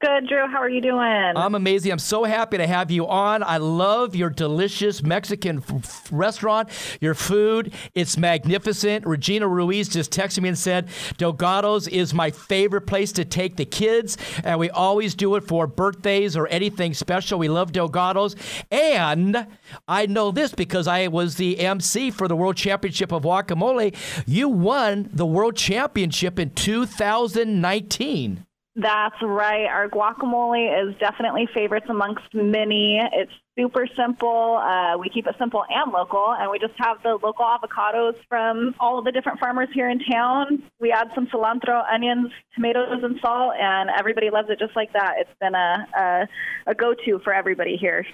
Good, Drew. How are you doing? I'm amazing. I'm so happy to have you on. I love your delicious Mexican f- restaurant, your food. It's magnificent. Regina Ruiz just texted me and said, Delgado's is my favorite place to take the kids, and we always do it for birthdays or anything special. We love Delgado's. And I know this because I was the MC for the World Championship of Guacamole. You won the World Championship in 2019. That's right. Our guacamole is definitely favorites amongst many. It's super simple. Uh, we keep it simple and local, and we just have the local avocados from all the different farmers here in town. We add some cilantro, onions, tomatoes, and salt, and everybody loves it just like that. It's been a, a, a go to for everybody here.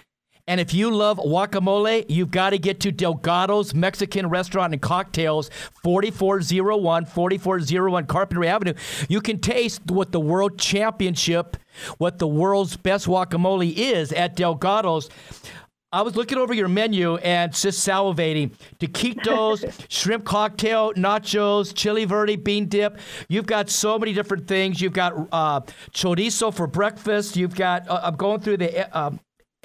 And if you love guacamole, you've got to get to Delgado's Mexican Restaurant and Cocktails, 4401 4401 Carpinteria Avenue. You can taste what the World Championship, what the world's best guacamole is at Delgado's. I was looking over your menu and just salivating. Taquitos, shrimp cocktail, nachos, chili verde, bean dip. You've got so many different things. You've got uh, chorizo for breakfast. You've got, uh, I'm going through the, uh,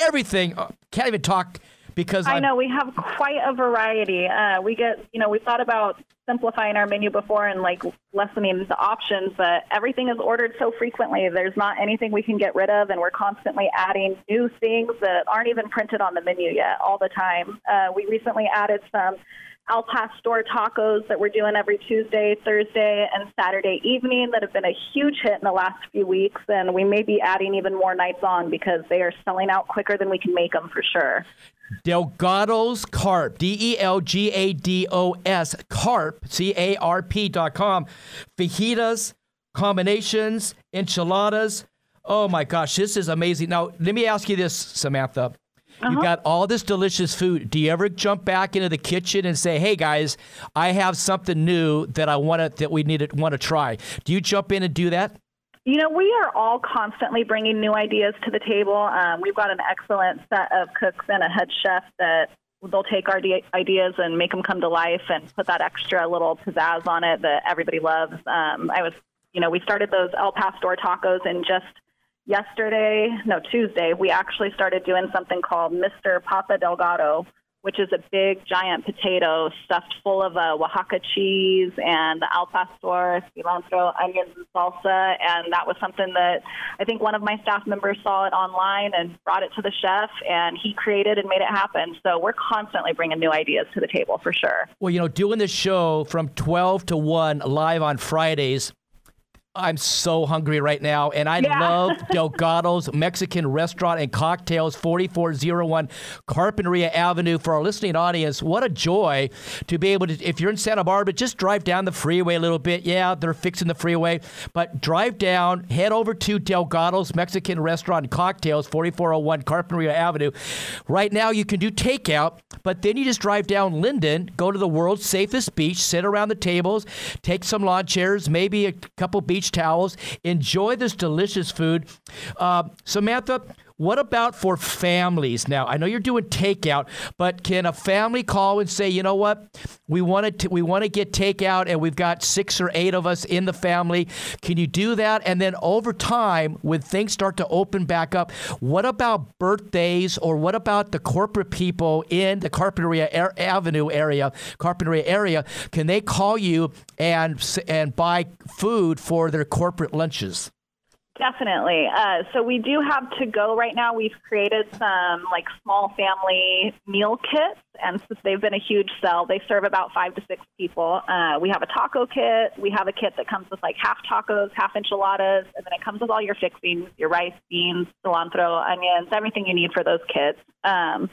everything. Uh, can't even talk because I I'm- know we have quite a variety. Uh, we get, you know, we thought about simplifying our menu before and like lessening the options, but everything is ordered so frequently. There's not anything we can get rid of, and we're constantly adding new things that aren't even printed on the menu yet all the time. Uh, we recently added some Al Pastor tacos that we're doing every Tuesday, Thursday, and Saturday evening that have been a huge hit in the last few weeks, and we may be adding even more nights on because they are selling out quicker than we can make them for sure. Delgado's Carp, D E L G A D O S, Carp, C A R P dot com. Fajitas, combinations, enchiladas. Oh my gosh, this is amazing. Now, let me ask you this, Samantha. You got all this delicious food. Do you ever jump back into the kitchen and say, "Hey guys, I have something new that I want to that we need to want to try"? Do you jump in and do that? You know, we are all constantly bringing new ideas to the table. Um, we've got an excellent set of cooks and a head chef that they'll take our de- ideas and make them come to life and put that extra little pizzazz on it that everybody loves. Um, I was, you know, we started those El Pastor tacos and just yesterday, no, Tuesday, we actually started doing something called Mr. Papa Delgado, which is a big giant potato stuffed full of uh, Oaxaca cheese and al pastor, cilantro, onions, and salsa. And that was something that I think one of my staff members saw it online and brought it to the chef, and he created and made it happen. So we're constantly bringing new ideas to the table for sure. Well, you know, doing this show from 12 to 1 live on Fridays, I'm so hungry right now, and I Yeah. love Delgado's Mexican Restaurant and Cocktails, 4401 Carpinteria Avenue. For our listening audience, what a joy to be able to, if you're in Santa Barbara, just drive down the freeway a little bit. Yeah, they're fixing the freeway, but drive down, head over to Delgado's Mexican Restaurant and Cocktails, 4401 Carpinteria Avenue. Right now, you can do takeout, but then you just drive down Linden, go to the world's safest beach, sit around the tables, take some lawn chairs, maybe a couple beach towels, enjoy this delicious food. Uh, Samantha, what about for families now? I know you're doing takeout, but can a family call and say, you know what, we want to we want to get takeout, and we've got six or eight of us in the family. Can you do that? And then over time, when things start to open back up, what about birthdays or what about the corporate people in the Carpinteria Ar- Avenue area, Carpinteria area? Can they call you and and buy food for their corporate lunches? Definitely. Uh, so we do have to go right now. We've created some like small family meal kits and since they've been a huge sell, they serve about five to six people. Uh, we have a taco kit. We have a kit that comes with like half tacos, half enchiladas, and then it comes with all your fixings, your rice, beans, cilantro, onions, everything you need for those kits. Um,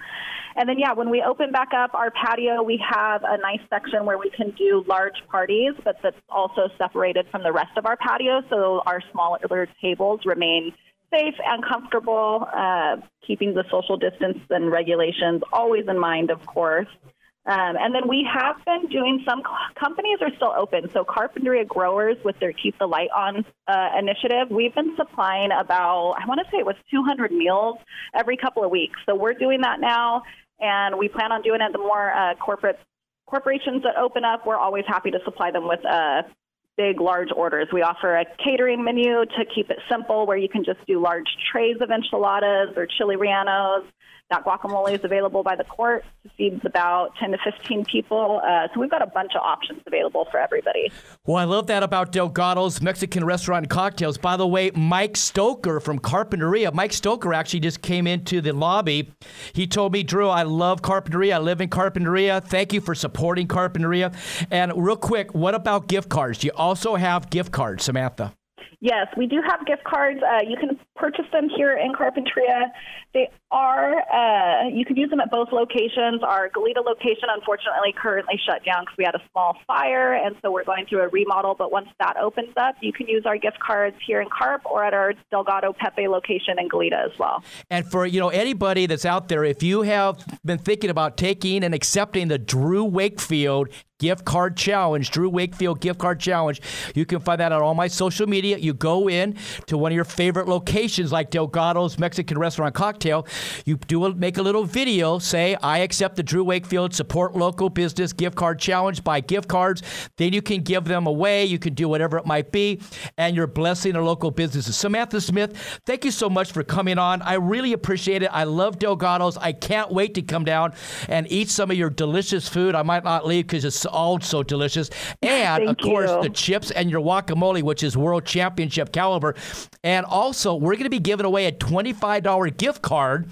and then, yeah, when we open back up our patio, we have a nice section where we can do large parties, but that's also separated from the rest of our patio, so our smaller tables remain safe and comfortable, uh, keeping the social distance and regulations always in mind, of course. Um, and then we have been doing some companies are still open. So Carpinteria Growers with their Keep the Light On uh, initiative, we've been supplying about I want to say it was 200 meals every couple of weeks. So we're doing that now, and we plan on doing it. The more uh, corporate corporations that open up, we're always happy to supply them with uh, big, large orders. We offer a catering menu to keep it simple where you can just do large trays of enchiladas or chili rellenos. That guacamole is available by the quart to feed about 10 to 15 people. Uh, so we've got a bunch of options available for everybody. Well, I love that about Delgado's Mexican restaurant and cocktails. By the way, Mike Stoker from Carpinteria. Mike Stoker actually just came into the lobby. He told me, Drew, I love Carpinteria. I live in Carpinteria. Thank you for supporting Carpinteria. And real quick, what about gift cards? Do you also have gift cards, Samantha? Yes, we do have gift cards. Uh, you can purchase them here in Carpinteria. They are, uh, you can use them at both locations. Our Goleta location, unfortunately, currently shut down because we had a small fire, and so we're going through a remodel. But once that opens up, you can use our gift cards here in Carp or at our Delgado Pepe location in Goleta as well. And for you know anybody that's out there, if you have been thinking about taking and accepting the Drew Wakefield gift card challenge, Drew Wakefield gift card challenge. You can find that on all my social media. You go in to one of your favorite locations like Delgado's Mexican Restaurant Cocktail. You do a, make a little video, say, I accept the Drew Wakefield Support Local Business Gift Card Challenge, buy gift cards. Then you can give them away. You can do whatever it might be, and you're blessing the local businesses. Samantha Smith, thank you so much for coming on. I really appreciate it. I love Delgado's. I can't wait to come down and eat some of your delicious food. I might not leave because it's all so delicious. And, Thank of course, you. the chips and your guacamole, which is world championship caliber. And also, we're going to be giving away a $25 gift card.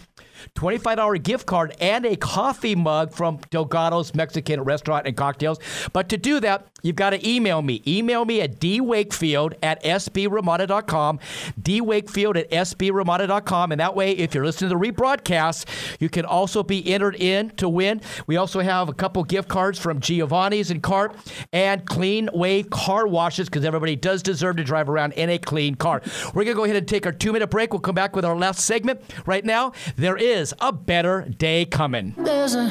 $25 gift card and a coffee mug from Delgado's Mexican Restaurant and Cocktails. But to do that, you've got to email me. Email me at dwakefield at sbramada.com, dwakefield at sbramada.com. And that way, if you're listening to the rebroadcast, you can also be entered in to win. We also have a couple gift cards from Giovanni's and Carp and Clean Wave car washes because everybody does deserve to drive around in a clean car. We're going to go ahead and take our two minute break. We'll come back with our last segment. Right now, there is a better day coming. There's a,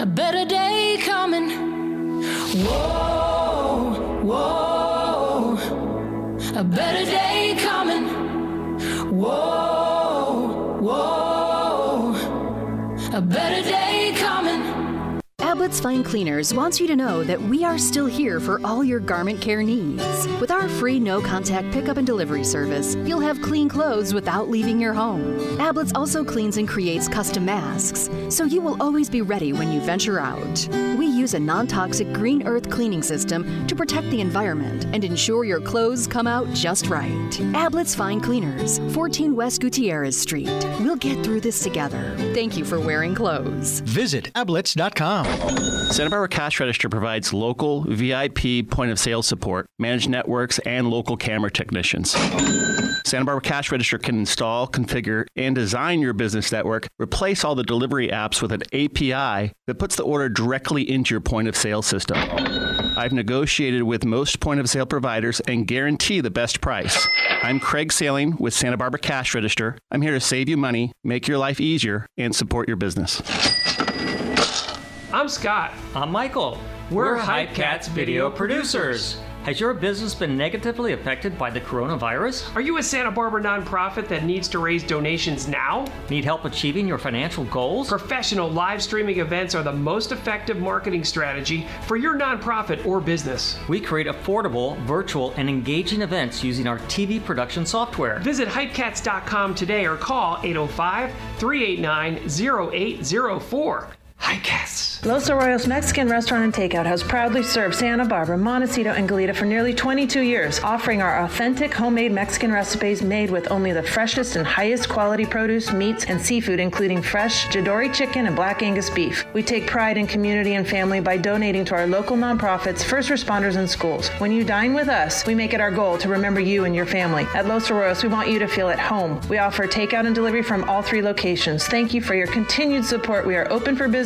a better day coming. Whoa, whoa. A better day coming. Whoa, whoa. A better day. Ablitt's Fine Cleaners wants you to know that we are still here for all your garment care needs. With our free no contact pickup and delivery service, you'll have clean clothes without leaving your home. Ablitt's also cleans and creates custom masks, so you will always be ready when you venture out. We use a non toxic green earth cleaning system to protect the environment and ensure your clothes come out just right. Ablitt's Fine Cleaners, 14 West Gutierrez Street. We'll get through this together. Thank you for wearing clothes. Visit ablitts.com. Santa Barbara Cash Register provides local VIP point of sale support, managed networks, and local camera technicians. Santa Barbara Cash Register can install, configure, and design your business network, replace all the delivery apps with an API that puts the order directly into your point of sale system. I've negotiated with most point of sale providers and guarantee the best price. I'm Craig Sailing with Santa Barbara Cash Register. I'm here to save you money, make your life easier, and support your business. I'm Scott. I'm Michael. We're We're Hypecats video producers. Has your business been negatively affected by the coronavirus? Are you a Santa Barbara nonprofit that needs to raise donations now? Need help achieving your financial goals? Professional live streaming events are the most effective marketing strategy for your nonprofit or business. We create affordable, virtual, and engaging events using our TV production software. Visit hypecats.com today or call 805 389 0804. Hi, Cass. Los Arroyos Mexican Restaurant and Takeout has proudly served Santa Barbara, Montecito, and Goleta for nearly 22 years, offering our authentic homemade Mexican recipes made with only the freshest and highest quality produce, meats, and seafood, including fresh Jidori chicken and black Angus beef. We take pride in community and family by donating to our local nonprofits, first responders, and schools. When you dine with us, we make it our goal to remember you and your family. At Los Arroyos, we want you to feel at home. We offer takeout and delivery from all three locations. Thank you for your continued support. We are open for business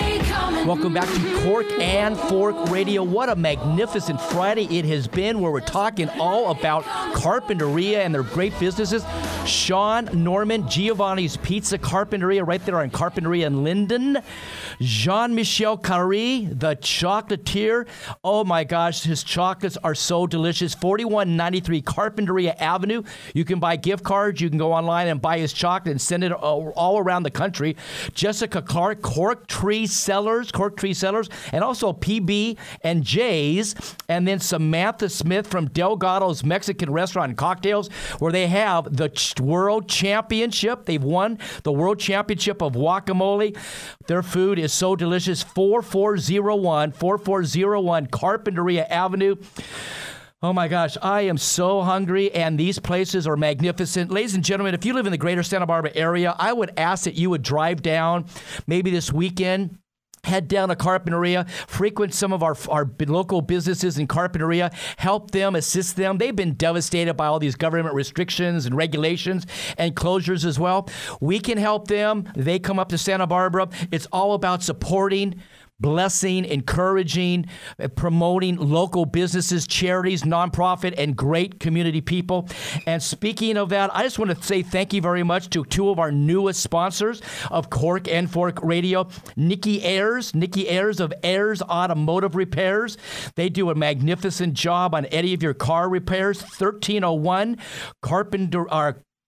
Welcome back to Cork and Fork Radio. What a magnificent Friday it has been where we're talking all about Carpinteria and their great businesses. Sean Norman, Giovanni's Pizza Carpinteria, right there on Carpinteria in Linden. Jean Michel Carré, the chocolatier. Oh my gosh, his chocolates are so delicious. 4193 Carpinteria Avenue. You can buy gift cards. You can go online and buy his chocolate and send it all around the country. Jessica Clark, Cork Tree Cellars, Cork Tree Cellars, and also PB and J's. And then Samantha Smith from Delgado's Mexican Restaurant Cocktails, where they have the World Championship. They've won the World Championship of guacamole. Their food is so delicious. 4401, 4401 Carpinteria Avenue. Oh my gosh, I am so hungry, and these places are magnificent. Ladies and gentlemen, if you live in the greater Santa Barbara area, I would ask that you would drive down maybe this weekend. Head down to Carpinteria, frequent some of our, our local businesses in Carpinteria, help them, assist them. They've been devastated by all these government restrictions and regulations and closures as well. We can help them. They come up to Santa Barbara. It's all about supporting blessing, encouraging, uh, promoting local businesses, charities, nonprofit, and great community people. And speaking of that, I just want to say thank you very much to two of our newest sponsors of Cork and Fork Radio, Nikki Ayers, Nikki Ayers of Ayers Automotive Repairs. They do a magnificent job on any of your car repairs. 1301 Carpenter.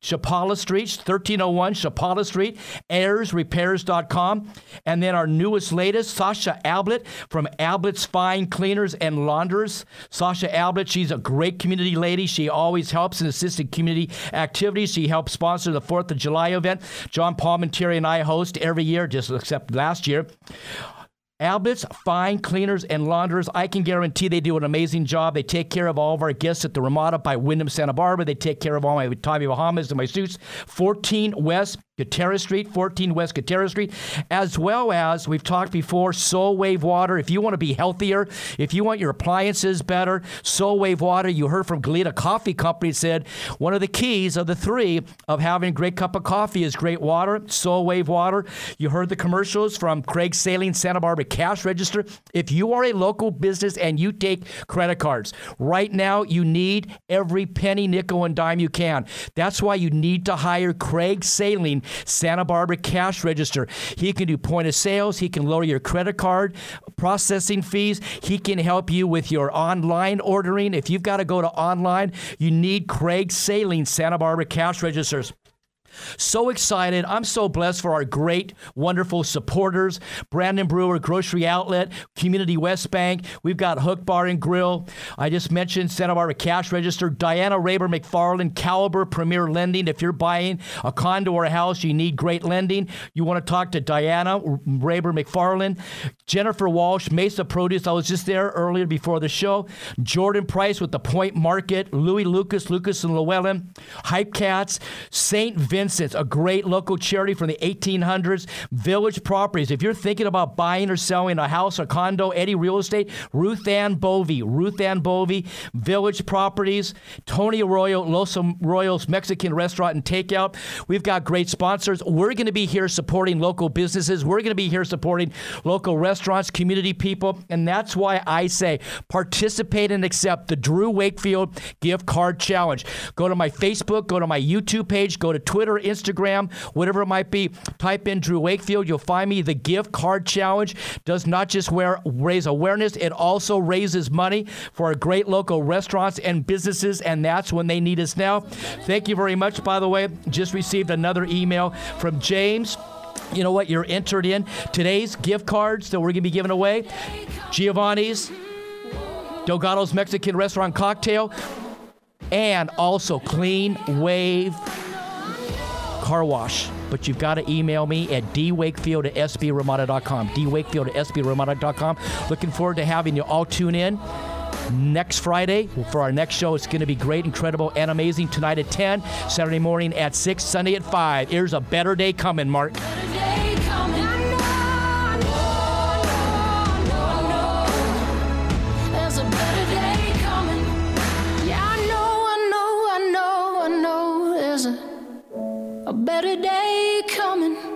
Uh, Chapala Street, 1301 Chapala Street, airsrepairs.com. And then our newest, latest, Sasha Ablitt from Ablitt's Fine Cleaners and Launderers. Sasha Ablitt, she's a great community lady. She always helps and assists in community activities. She helped sponsor the 4th of July event. John Palmentieri and I host every year, just except last year. Ablitt's Fine Cleaners and Launderers. I can guarantee they do an amazing job. They take care of all of our guests at the Ramada by Wyndham Santa Barbara. They take care of all my Tommy Bahamas and my suits. 14 West Gutierrez Street, 14 West Gutierrez Street, as well as we've talked before, Soul Wave Water. If you want to be healthier, if you want your appliances better, Soul Wave Water. You heard from Goleta Coffee Company said one of the keys of the three of having a great cup of coffee is great water, Soul Wave Water. You heard the commercials from Craig Saling, Santa Barbara Cash Register. If you are a local business and you take credit cards, right now you need every penny, nickel, and dime you can. That's why you need to hire Craig Santa Barbara Cash Register. He can do point of sales, he can lower your credit card processing fees, he can help you with your online ordering. If you've got to go to online, you need Craig Saling Santa Barbara Cash Registers. So excited. I'm so blessed for our great, wonderful supporters. Brandon Brewer Grocery Outlet, Community West Bank. We've got Hook Bar and Grill. I just mentioned Santa Barbara Cash Register. Diana Raber McFarland, Caliber Premier Lending. If you're buying a condo or a house, you need great lending. You want to talk to Diana Raber McFarland. Jennifer Walsh, Mesa Produce. I was just there earlier before the show. Jordan Price with the Point Market. Louis Lucas, Lucas and Llewellyn. Hype Cats. St. Vincent's, a great local charity from the 1800s. Village Properties. If you're thinking about buying or selling a house or condo, any Real Estate, Ruth Ann Bovey, Ruth Ann Bovey, Village Properties, Tony Arroyo, Los Arroyos Mexican Restaurant and Takeout. We've got great sponsors. We're going to be here supporting local businesses. We're going to be here supporting local restaurants, community people, and that's why I say participate and accept the Drew Wakefield Gift Card Challenge. Go to my Facebook, go to my YouTube page, go to Twitter Twitter, Instagram, whatever it might be. Type in Drew Wakefield. You'll find me. The gift card challenge does not just wear, raise awareness, it also raises money for our great local restaurants and businesses, and that's when they need us now. Thank you very much, by the way. Just received another email from James. You know what? You're entered in today's gift cards that we're going to be giving away. Giovanni's, Delgado's Mexican Restaurant Cocktail, and also Clean Wave Car Wash. But you've got to email me at dwakefield at sbramada.com. dwakefield at sbramada.com. Looking forward to having you all tune in next Friday for our next show. It's going to be great, incredible, and amazing tonight at 10, Saturday morning at 6, Sunday at 5. Here's a better day coming, Mark. There's a a better day coming.